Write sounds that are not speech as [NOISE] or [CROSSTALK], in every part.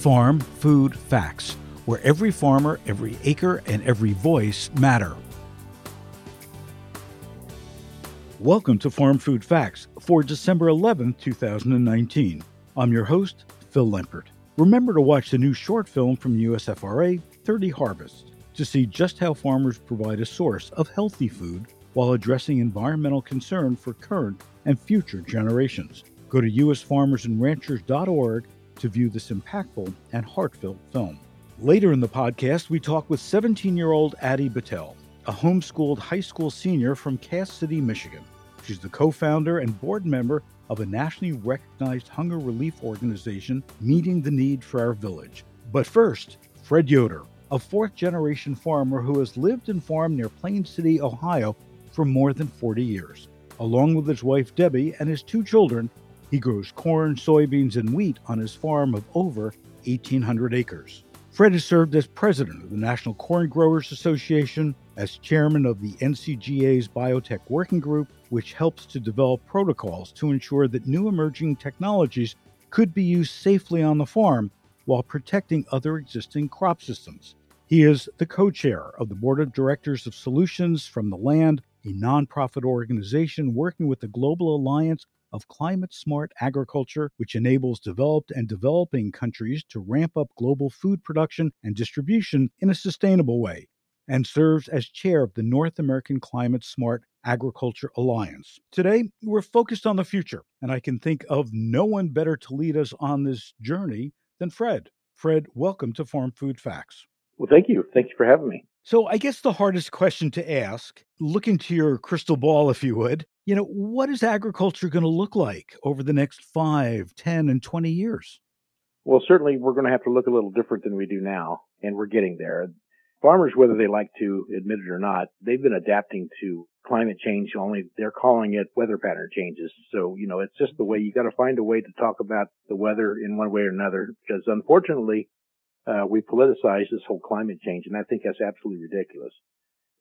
Farm Food Facts, where every farmer, every acre, and every voice matter. Welcome to Farm Food Facts for December 11, 2019. I'm your host, Phil Lempert. Remember to watch the new short film from USFRA, 30 Harvests, to see just how farmers provide a source of healthy food while addressing environmental concern for current and future generations. Go to usfarmersandranchers.org to view this impactful and heartfelt film. Later in the podcast, we talk with 17 year old Addie Battelle, a homeschooled high school senior from Cass City, Michigan. She's the co founder and board member of a nationally recognized hunger relief organization meeting the need for our village. But first, Fred Yoder, a fourth generation farmer who has lived and farmed near Plain City, Ohio for more than 40 years. Along with his wife Debbie and his two children, he grows corn, soybeans, and wheat on his farm of over 1,800 acres. Fred has served as president of the National Corn Growers Association, as chairman of the NCGA's Biotech Working Group, which helps to develop protocols to ensure that new emerging technologies could be used safely on the farm while protecting other existing crop systems. He is the co chair of the board of directors of Solutions from the Land, a nonprofit organization working with the Global Alliance of climate smart agriculture, which enables developed and developing countries to ramp up global food production and distribution in a sustainable way, and serves as chair of the North American Climate Smart Agriculture Alliance. Today, we're focused on the future, and I can think of no one better to lead us on this journey than Fred. Fred, welcome to Farm Food Facts. Well, thank you. Thank you for having me. So, I guess the hardest question to ask, look into your crystal ball, if you would, you know, what is agriculture going to look like over the next five, ten, and 20 years? Well, certainly we're going to have to look a little different than we do now, and we're getting there. Farmers, whether they like to admit it or not, they've been adapting to climate change, only they're calling it weather pattern changes. So, you know, it's just the way you got to find a way to talk about the weather in one way or another, because unfortunately, uh, we politicize this whole climate change, and I think that's absolutely ridiculous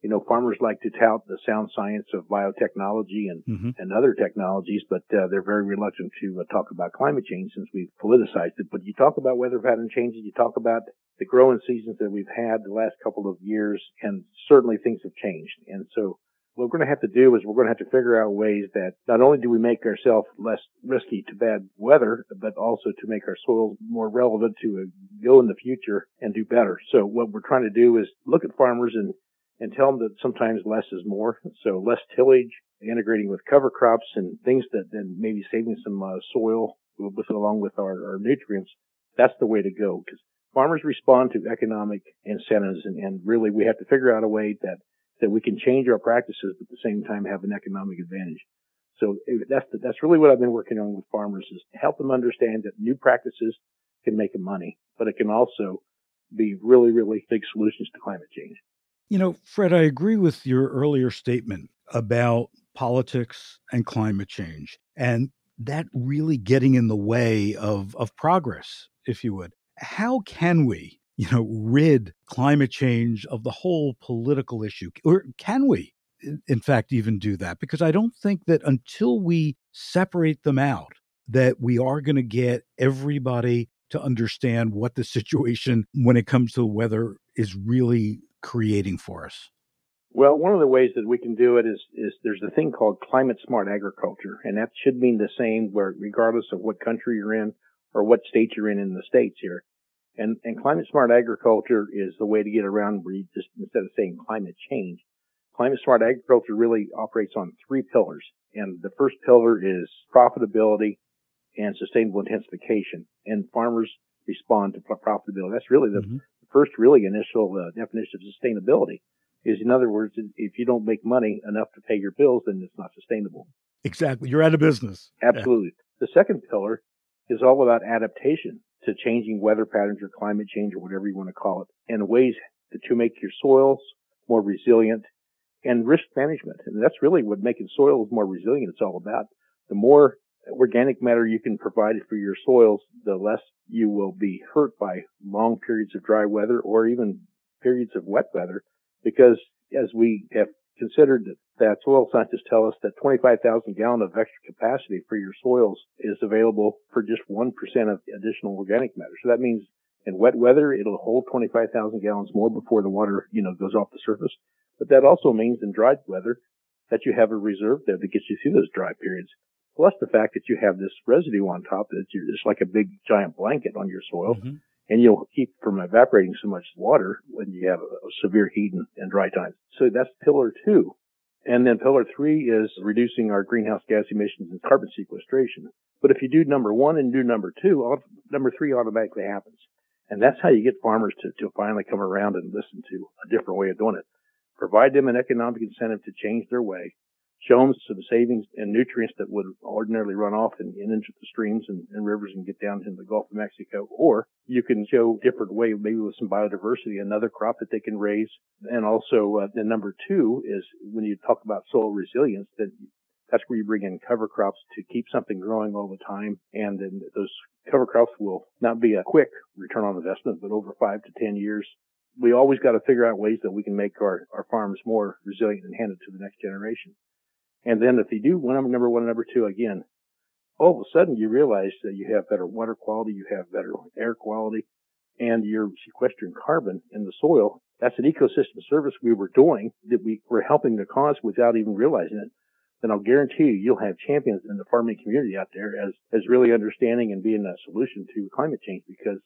you know, farmers like to tout the sound science of biotechnology and, mm-hmm. and other technologies, but uh, they're very reluctant to uh, talk about climate change since we've politicized it. But you talk about weather pattern changes, you talk about the growing seasons that we've had the last couple of years, and certainly things have changed. And so what we're going to have to do is we're going to have to figure out ways that not only do we make ourselves less risky to bad weather, but also to make our soils more relevant to go in the future and do better. So what we're trying to do is look at farmers and and tell them that sometimes less is more. So less tillage, integrating with cover crops and things that then maybe saving some uh, soil with along with our, our, nutrients. That's the way to go because farmers respond to economic incentives and, and really we have to figure out a way that that we can change our practices but at the same time have an economic advantage. So that's the, that's really what I've been working on with farmers is to help them understand that new practices can make them money, but it can also be really, really big solutions to climate change. You know, Fred, I agree with your earlier statement about politics and climate change and that really getting in the way of, of progress, if you would. How can we, you know, rid climate change of the whole political issue? Or can we, in fact, even do that? Because I don't think that until we separate them out, that we are going to get everybody to understand what the situation when it comes to weather is really creating for us? Well, one of the ways that we can do it is, is there's a thing called climate smart agriculture, and that should mean the same where regardless of what country you're in or what state you're in in the states here. And, and climate smart agriculture is the way to get around where you just, instead of saying climate change, climate smart agriculture really operates on three pillars. And the first pillar is profitability and sustainable intensification. And farmers respond to profitability. That's really the, mm-hmm first really initial uh, definition of sustainability is in other words if you don't make money enough to pay your bills then it's not sustainable exactly you're out of business absolutely yeah. the second pillar is all about adaptation to changing weather patterns or climate change or whatever you want to call it and ways to make your soils more resilient and risk management and that's really what making soils more resilient it's all about the more organic matter you can provide for your soils, the less you will be hurt by long periods of dry weather or even periods of wet weather. Because as we have considered that soil scientists tell us that 25,000 gallon of extra capacity for your soils is available for just 1% of additional organic matter. So that means In wet weather, it'll hold 25,000 gallons more before the water, you know, goes off the surface. But that also means in dry weather that you have a reserve there that gets you through those dry periods. Plus the fact that you have this residue on top that it's like a big giant blanket on your soil. Mm-hmm. And you'll keep from evaporating so much water when you have severe heat and, and dry times. So that's pillar two. And then pillar three is reducing our greenhouse gas emissions and carbon sequestration. But if you do number one and do number two, number three automatically happens. And that's how you get farmers to, to finally come around and listen to a different way of doing it. Provide them an economic incentive to change their way show them some savings and nutrients that would ordinarily run off and, and into the streams and, and, rivers and get down into the Gulf of Mexico. Or you can show different way, maybe with some biodiversity, another crop that they can raise. And also, uh, the number two is when you talk about soil resilience, that that's where you bring in cover crops to keep something growing all the time. And then those cover crops will not be a quick return on investment, but over five to 10 years. We always got to figure out ways that we can make our, our farms more resilient and hand it to the next generation. And then if you do one number one, number two again, all of a sudden you realize that you have better water quality, you have better air quality, and you're sequestering carbon in the soil. That's an ecosystem service we were doing that we were helping the cause without even realizing it. Then I'll guarantee you, you'll have champions in the farming community out there as, as really understanding and being a solution to climate change because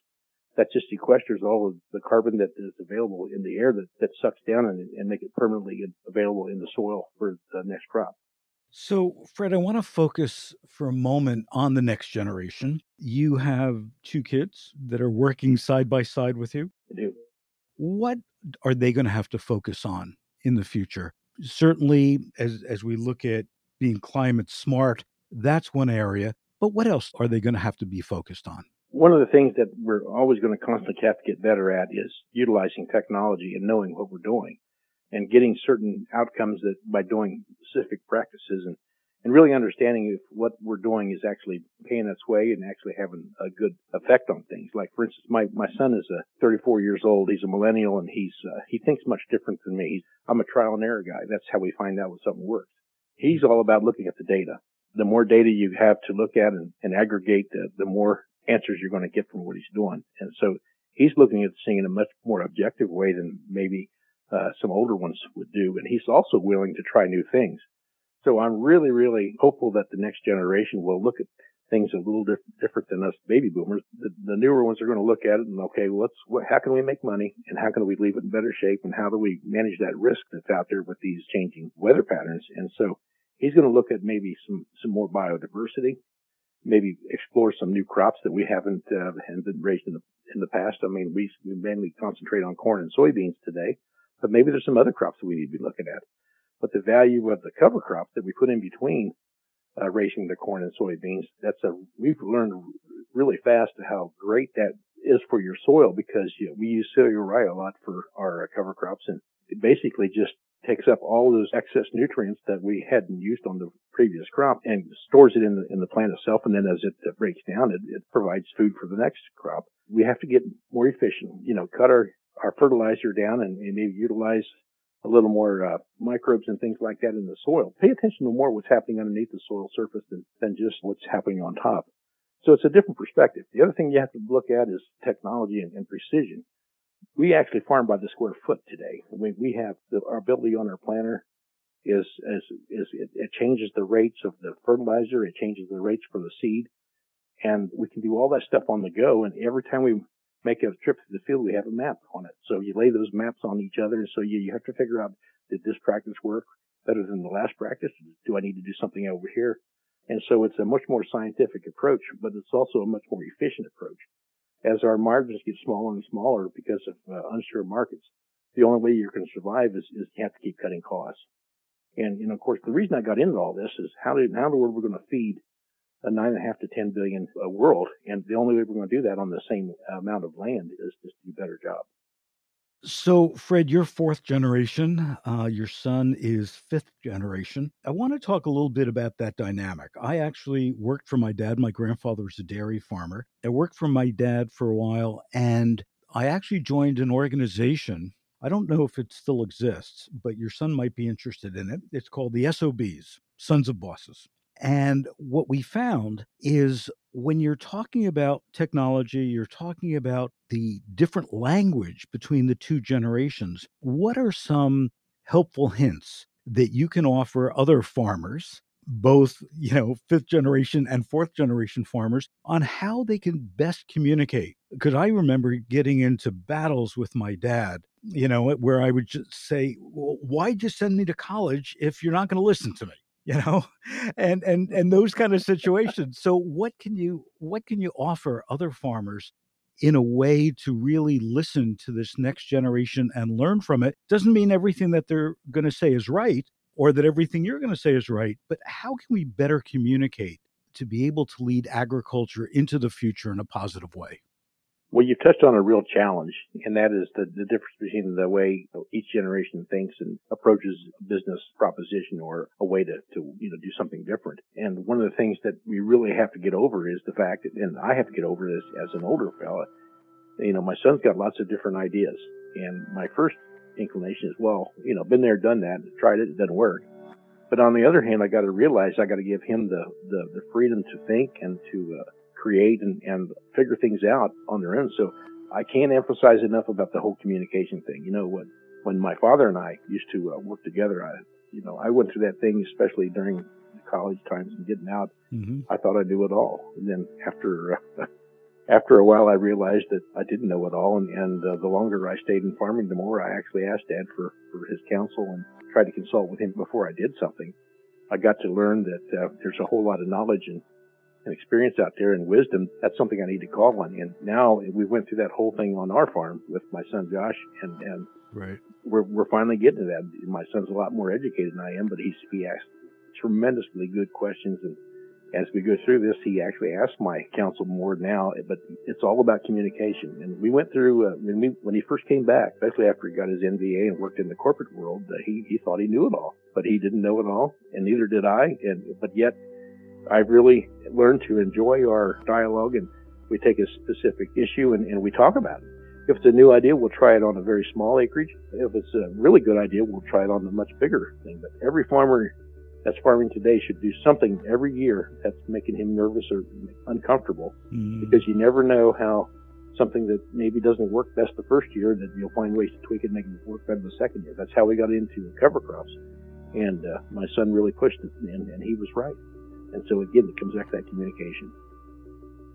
that just sequesters all of the carbon that is available in the air that, that sucks down and, and make it permanently available in the soil for the next crop. So, Fred, I want to focus for a moment on the next generation. You have two kids that are working side by side with you. I do. What are they going to have to focus on in the future? Certainly, as, as we look at being climate smart, that's one area. But what else are they going to have to be focused on? One of the things that we're always going to constantly have to get better at is utilizing technology and knowing what we're doing and getting certain outcomes that by doing specific practices and, and really understanding if what we're doing is actually paying its way and actually having a good effect on things. Like for instance, my, my son is a 34 years old. He's a millennial and he's, uh, he thinks much different than me. I'm a trial and error guy. That's how we find out when something works. He's all about looking at the data. The more data you have to look at and, and aggregate, the, the more answers you're going to get from what he's doing. And so he's looking at seeing in a much more objective way than maybe uh, some older ones would do. And he's also willing to try new things. So I'm really, really hopeful that the next generation will look at things a little diff- different than us baby boomers. The, the, newer ones are going to look at it and okay, let's what, how can we make money and how can we leave it in better shape and how do we manage that risk that's out there with these changing weather patterns? And so he's going to look at maybe some some more biodiversity, maybe explore some new crops that we haven't uh, been raised in the in the past. I mean, we we mainly concentrate on corn and soybeans today, but maybe there's some other crops that we need to be looking at. But the value of the cover crops that we put in between uh, raising the corn and soybeans, that's a we've learned really fast how great that is for your soil because you know, we use cereal rye a lot for our uh, cover crops, and it basically just takes up all those excess nutrients that we hadn't used on the previous crop and stores it in the in the plant itself. And then as it breaks down, it, it provides food for the next crop. We have to get more efficient. You know, cut our our fertilizer down and, and maybe utilize a little more uh, microbes and things like that in the soil. Pay attention to more what's happening underneath the soil surface than, than just what's happening on top. So it's a different perspective. The other thing you have to look at is technology and, and precision. We actually farm by the square foot today. We, we have the, our ability on our planter is, is, is it, it changes the rates of the fertilizer. It changes the rates for the seed and we can do all that stuff on the go. And every time we make a trip to the field, we have a map on it. So you lay those maps on each other. And so you, you have to figure out, did this practice work better than the last practice? Do I need to do something over here? And so it's a much more scientific approach, but it's also a much more efficient approach. As our margins get smaller and smaller because of uh, unsure markets, the only way you're going to survive is, is you have to keep cutting costs. And, know, of course, the reason I got into all this is how did, how in the world we're going to feed a nine and a half to 10 billion uh, world. And the only way we're going to do that on the same amount of land is just do a better job. So, Fred, you're fourth generation. Uh, your son is fifth generation. I want to talk a little bit about that dynamic. I actually worked for my dad. My grandfather was a dairy farmer. I worked for my dad for a while, and I actually joined an organization. I don't know if it still exists, but your son might be interested in it. It's called the SOBs, Sons of Bosses. And what we found is when you're talking about technology, you're talking about the different language between the two generations. What are some helpful hints that you can offer other farmers both you know fifth generation and fourth generation farmers on how they can best communicate because i remember getting into battles with my dad you know where i would just say well, why'd you send me to college if you're not going to listen to me you know [LAUGHS] and and and those kind of situations. So what can you what can you offer other farmers in a way to really listen to this next generation and learn from it? Doesn't mean everything that they're going to say is right or that everything you're going to say is right but how can we better communicate to be able to lead agriculture into the future in a positive way well, you've touched on a real challenge, and that is the, the difference between the way each generation thinks and approaches a business proposition or a way to, to, you know, do something different. And one of the things that we really have to get over is the fact that, and I have to get over this as an older fella, you know, my son's got lots of different ideas. And my first inclination is, well, you know, been there, done that, tried it, it doesn't work. But on the other hand, I got to realize I got to give him the, the, the freedom to think and to, uh, create and, and figure things out on their own. So I can't emphasize enough about the whole communication thing. You know, when, when my father and I used to uh, work together, I, you know, I went through that thing, especially during college times and getting out. Mm-hmm. I thought I knew it all. And then after, uh, [LAUGHS] after a while, I realized that I didn't know it all. And, and uh, the longer I stayed in farming, the more I actually asked dad for, for his counsel and tried to consult with him before I did something. I got to learn that uh, there's a whole lot of knowledge and and experience out there and wisdom, that's something I need to call on. And now we went through that whole thing on our farm with my son Josh, and and right. we're we're finally getting to that. My son's a lot more educated than I am, but he's he asks tremendously good questions, and as we go through this, he actually asks my counsel more now. But it's all about communication. And we went through uh, when we when he first came back, especially after he got his MBA and worked in the corporate world, uh, he he thought he knew it all, but he didn't know it all, and neither did I. And but yet I've really learned to enjoy our dialogue and we take a specific issue and, and we talk about it. If it's a new idea, we'll try it on a very small acreage. If it's a really good idea, we'll try it on a much bigger thing. But every farmer that's farming today should do something every year that's making him nervous or uncomfortable mm. because you never know how something that maybe doesn't work best the first year that you'll find ways to tweak it and make it work better the second year. That's how we got into cover crops. And uh, my son really pushed it and, and he was right. And so again, it comes back to that communication.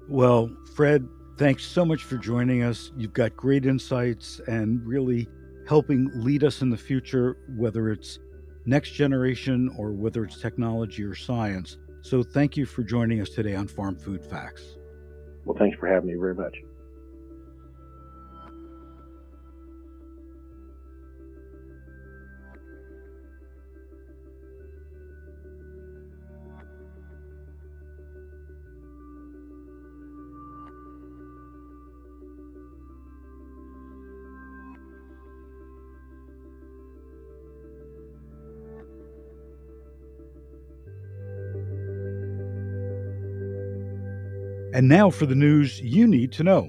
Well, Fred, thanks so much for joining us. You've got great insights and really helping lead us in the future, whether it's next generation or whether it's technology or science. So thank you for joining us today on Farm Food Facts. Well, thanks for having me very much. And now for the news you need to know.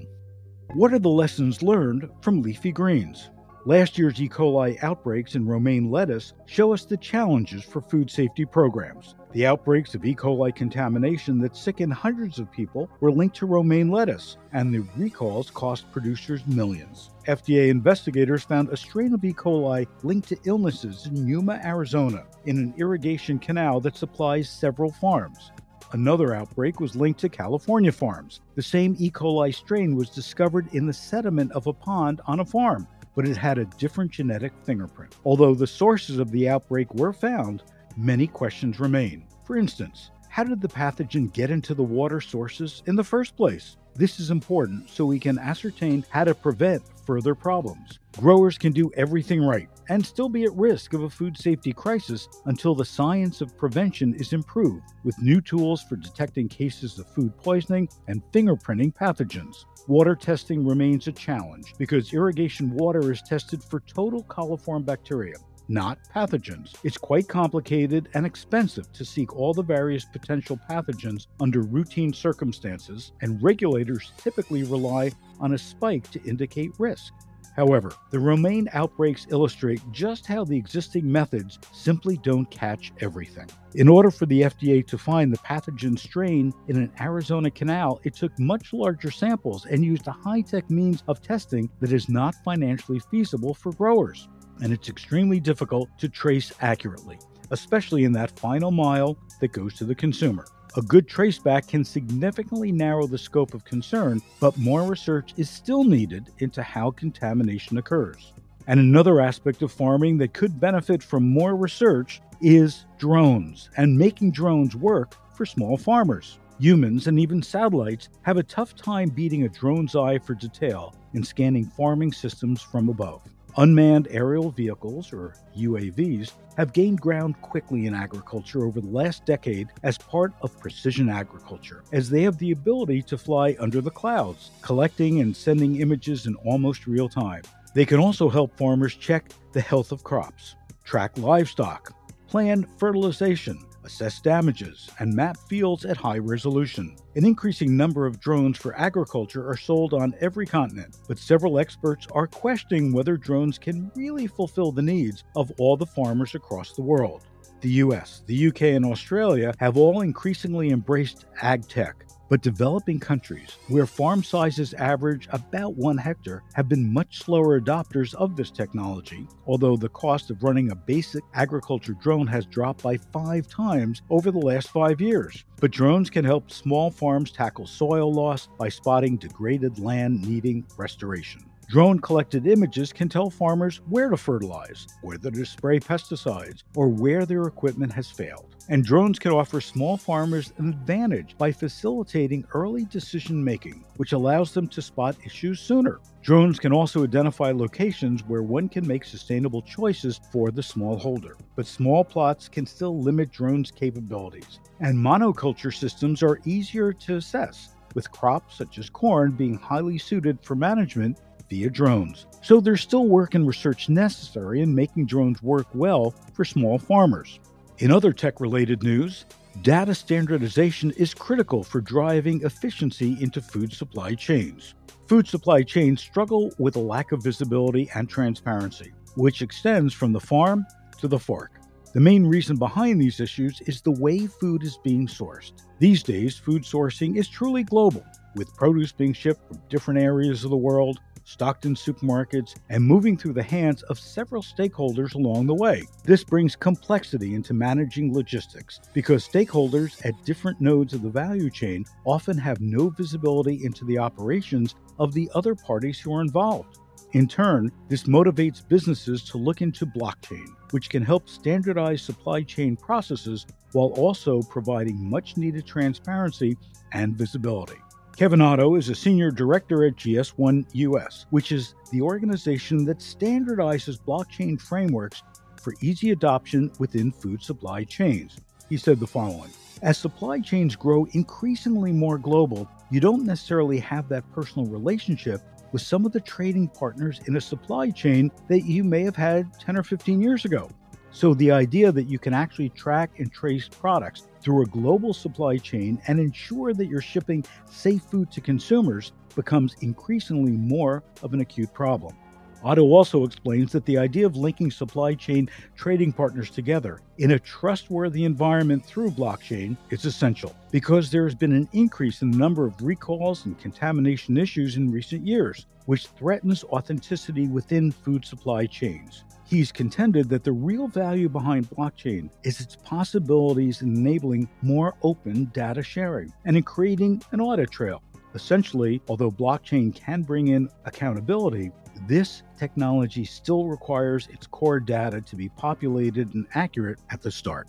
What are the lessons learned from leafy greens? Last year's E. coli outbreaks in romaine lettuce show us the challenges for food safety programs. The outbreaks of E. coli contamination that sickened hundreds of people were linked to romaine lettuce, and the recalls cost producers millions. FDA investigators found a strain of E. coli linked to illnesses in Yuma, Arizona, in an irrigation canal that supplies several farms. Another outbreak was linked to California farms. The same E. coli strain was discovered in the sediment of a pond on a farm, but it had a different genetic fingerprint. Although the sources of the outbreak were found, many questions remain. For instance, how did the pathogen get into the water sources in the first place? This is important so we can ascertain how to prevent further problems. Growers can do everything right and still be at risk of a food safety crisis until the science of prevention is improved with new tools for detecting cases of food poisoning and fingerprinting pathogens. Water testing remains a challenge because irrigation water is tested for total coliform bacteria, not pathogens. It's quite complicated and expensive to seek all the various potential pathogens under routine circumstances, and regulators typically rely on a spike to indicate risk. However, the romaine outbreaks illustrate just how the existing methods simply don't catch everything. In order for the FDA to find the pathogen strain in an Arizona canal, it took much larger samples and used a high tech means of testing that is not financially feasible for growers. And it's extremely difficult to trace accurately, especially in that final mile that goes to the consumer. A good traceback can significantly narrow the scope of concern, but more research is still needed into how contamination occurs. And another aspect of farming that could benefit from more research is drones and making drones work for small farmers. Humans and even satellites have a tough time beating a drone's eye for detail in scanning farming systems from above. Unmanned aerial vehicles, or UAVs, have gained ground quickly in agriculture over the last decade as part of precision agriculture, as they have the ability to fly under the clouds, collecting and sending images in almost real time. They can also help farmers check the health of crops, track livestock, plan fertilization, assess damages, and map fields at high resolution. An increasing number of drones for agriculture are sold on every continent, but several experts are questioning whether drones can really fulfill the needs of all the farmers across the world. The US, the UK, and Australia have all increasingly embraced ag tech, but developing countries, where farm sizes average about one hectare, have been much slower adopters of this technology, although the cost of running a basic agriculture drone has dropped by five times over the last five years. But drones can help small farms tackle soil loss by spotting degraded land needing restoration. Drone collected images can tell farmers where to fertilize, whether to spray pesticides, or where their equipment has failed. And drones can offer small farmers an advantage by facilitating early decision making, which allows them to spot issues sooner. Drones can also identify locations where one can make sustainable choices for the smallholder. But small plots can still limit drones' capabilities, and monoculture systems are easier to assess with crops such as corn being highly suited for management via drones. So there's still work and research necessary in making drones work well for small farmers. In other tech related news, data standardization is critical for driving efficiency into food supply chains. Food supply chains struggle with a lack of visibility and transparency, which extends from the farm to the fork. The main reason behind these issues is the way food is being sourced. These days, food sourcing is truly global, with produce being shipped from different areas of the world stocked in supermarkets, and moving through the hands of several stakeholders along the way. This brings complexity into managing logistics because stakeholders at different nodes of the value chain often have no visibility into the operations of the other parties who are involved. In turn, this motivates businesses to look into blockchain, which can help standardize supply chain processes while also providing much needed transparency and visibility. Kevin Otto is a senior director at GS1 US, which is the organization that standardizes blockchain frameworks for easy adoption within food supply chains. He said the following As supply chains grow increasingly more global, you don't necessarily have that personal relationship with some of the trading partners in a supply chain that you may have had 10 or 15 years ago. So, the idea that you can actually track and trace products through a global supply chain and ensure that you're shipping safe food to consumers becomes increasingly more of an acute problem. Otto also explains that the idea of linking supply chain trading partners together in a trustworthy environment through blockchain is essential because there has been an increase in the number of recalls and contamination issues in recent years, which threatens authenticity within food supply chains. He's contended that the real value behind blockchain is its possibilities in enabling more open data sharing and in creating an audit trail. Essentially, although blockchain can bring in accountability, this technology still requires its core data to be populated and accurate at the start.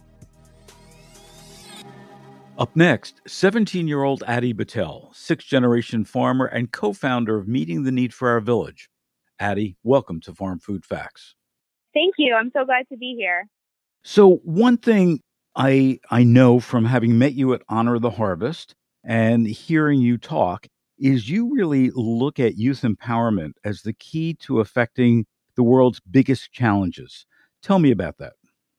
Up next, 17 year old Addie Battelle, sixth generation farmer and co founder of Meeting the Need for Our Village. Addie, welcome to Farm Food Facts. Thank you. I'm so glad to be here. So, one thing I I know from having met you at Honor the Harvest and hearing you talk is you really look at youth empowerment as the key to affecting the world's biggest challenges. Tell me about that.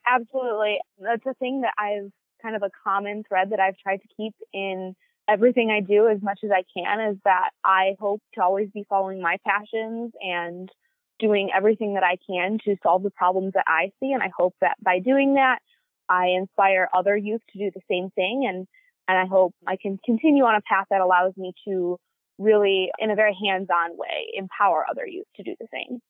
Absolutely. That's a thing that I've kind of a common thread that I've tried to keep in everything I do as much as I can is that I hope to always be following my passions and doing everything that I can to solve the problems that I see. And I hope that by doing that, I inspire other youth to do the same thing. And, and I hope I can continue on a path that allows me to really, in a very hands on way, empower other youth to do the same.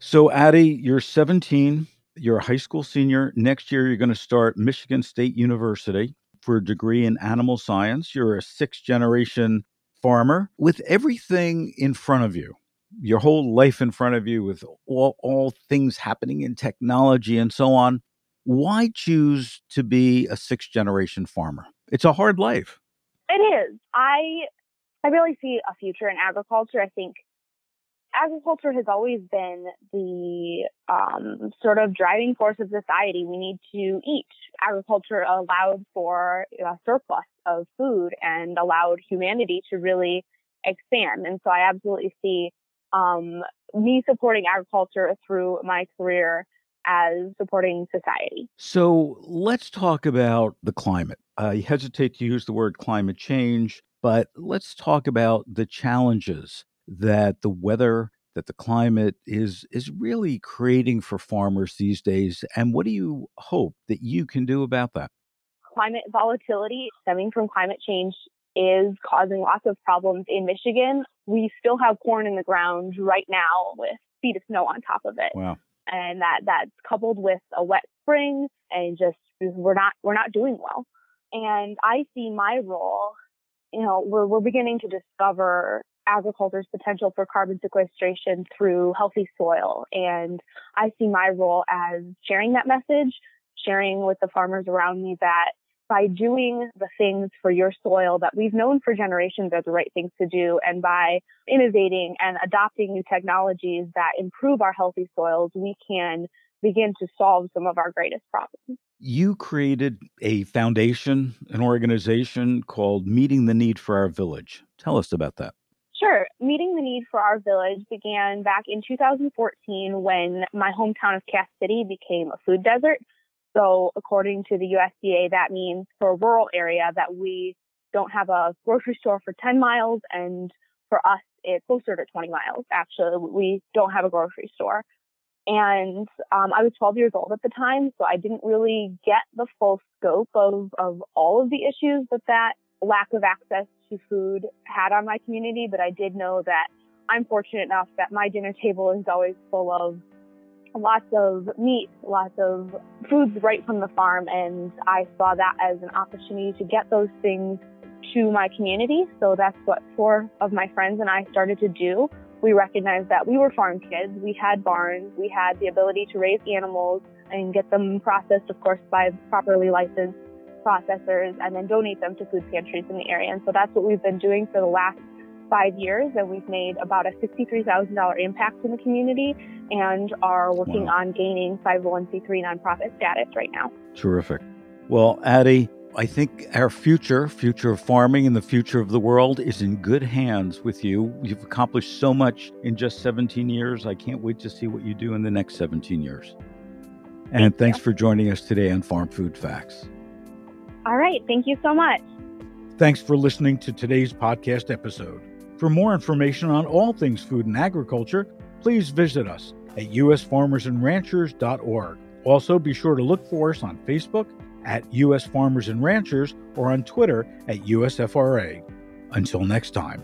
So, Addie, you're 17, you're a high school senior. Next year, you're going to start Michigan State University for a degree in animal science. You're a sixth generation farmer with everything in front of you your whole life in front of you with all, all things happening in technology and so on why choose to be a sixth generation farmer it's a hard life it is i i really see a future in agriculture i think agriculture has always been the um, sort of driving force of society. We need to eat. Agriculture allowed for a surplus of food and allowed humanity to really expand. And so I absolutely see um, me supporting agriculture through my career as supporting society. So let's talk about the climate. I hesitate to use the word climate change, but let's talk about the challenges that the weather that the climate is is really creating for farmers these days and what do you hope that you can do about that climate volatility stemming from climate change is causing lots of problems in Michigan. We still have corn in the ground right now with feet of snow on top of it. Wow. And that that's coupled with a wet spring and just we're not we're not doing well. And I see my role, you know, we're we're beginning to discover agriculture's potential for carbon sequestration through healthy soil. And I see my role as sharing that message, sharing with the farmers around me that by doing the things for your soil that we've known for generations are the right things to do, and by innovating and adopting new technologies that improve our healthy soils, we can begin to solve some of our greatest problems. You created a foundation, an organization called Meeting the Need for Our Village. Tell us about that. Sure. Meeting the Need for Our Village began back in 2014 when my hometown of Cass City became a food desert. So according to the USDA, that means for a rural area that we don't have a grocery store for 10 miles and for us, it's closer to 20 miles. Actually, we don't have a grocery store. And um, I was 12 years old at the time, so I didn't really get the full scope of, of all of the issues that that lack of access to food had on my community. But I did know that I'm fortunate enough that my dinner table is always full of lots of meat, lots of foods right from the farm, and I saw that as an opportunity to get those things to my community. So that's what four of my friends and I started to do. We recognized that we were farm kids. We had barns. We had the ability to raise animals and get them processed, of course, by properly licensed processors and then donate them to food pantries in the area. And so that's what we've been doing for the last five years, and we've made about a $63,000 impact in the community and are working wow. on gaining 501c3 nonprofit status right now. Terrific. Well, Addie, I think our future, future of farming and the future of the world is in good hands with you. You've accomplished so much in just 17 years. I can't wait to see what you do in the next 17 years. And Thank thanks you. for joining us today on Farm Food Facts. All right. Thank you so much. Thanks for listening to today's podcast episode. For more information on all things food and agriculture, please visit us at usfarmersandranchers.org. Also, be sure to look for us on Facebook at US Farmers and Ranchers or on Twitter at USFRA. Until next time.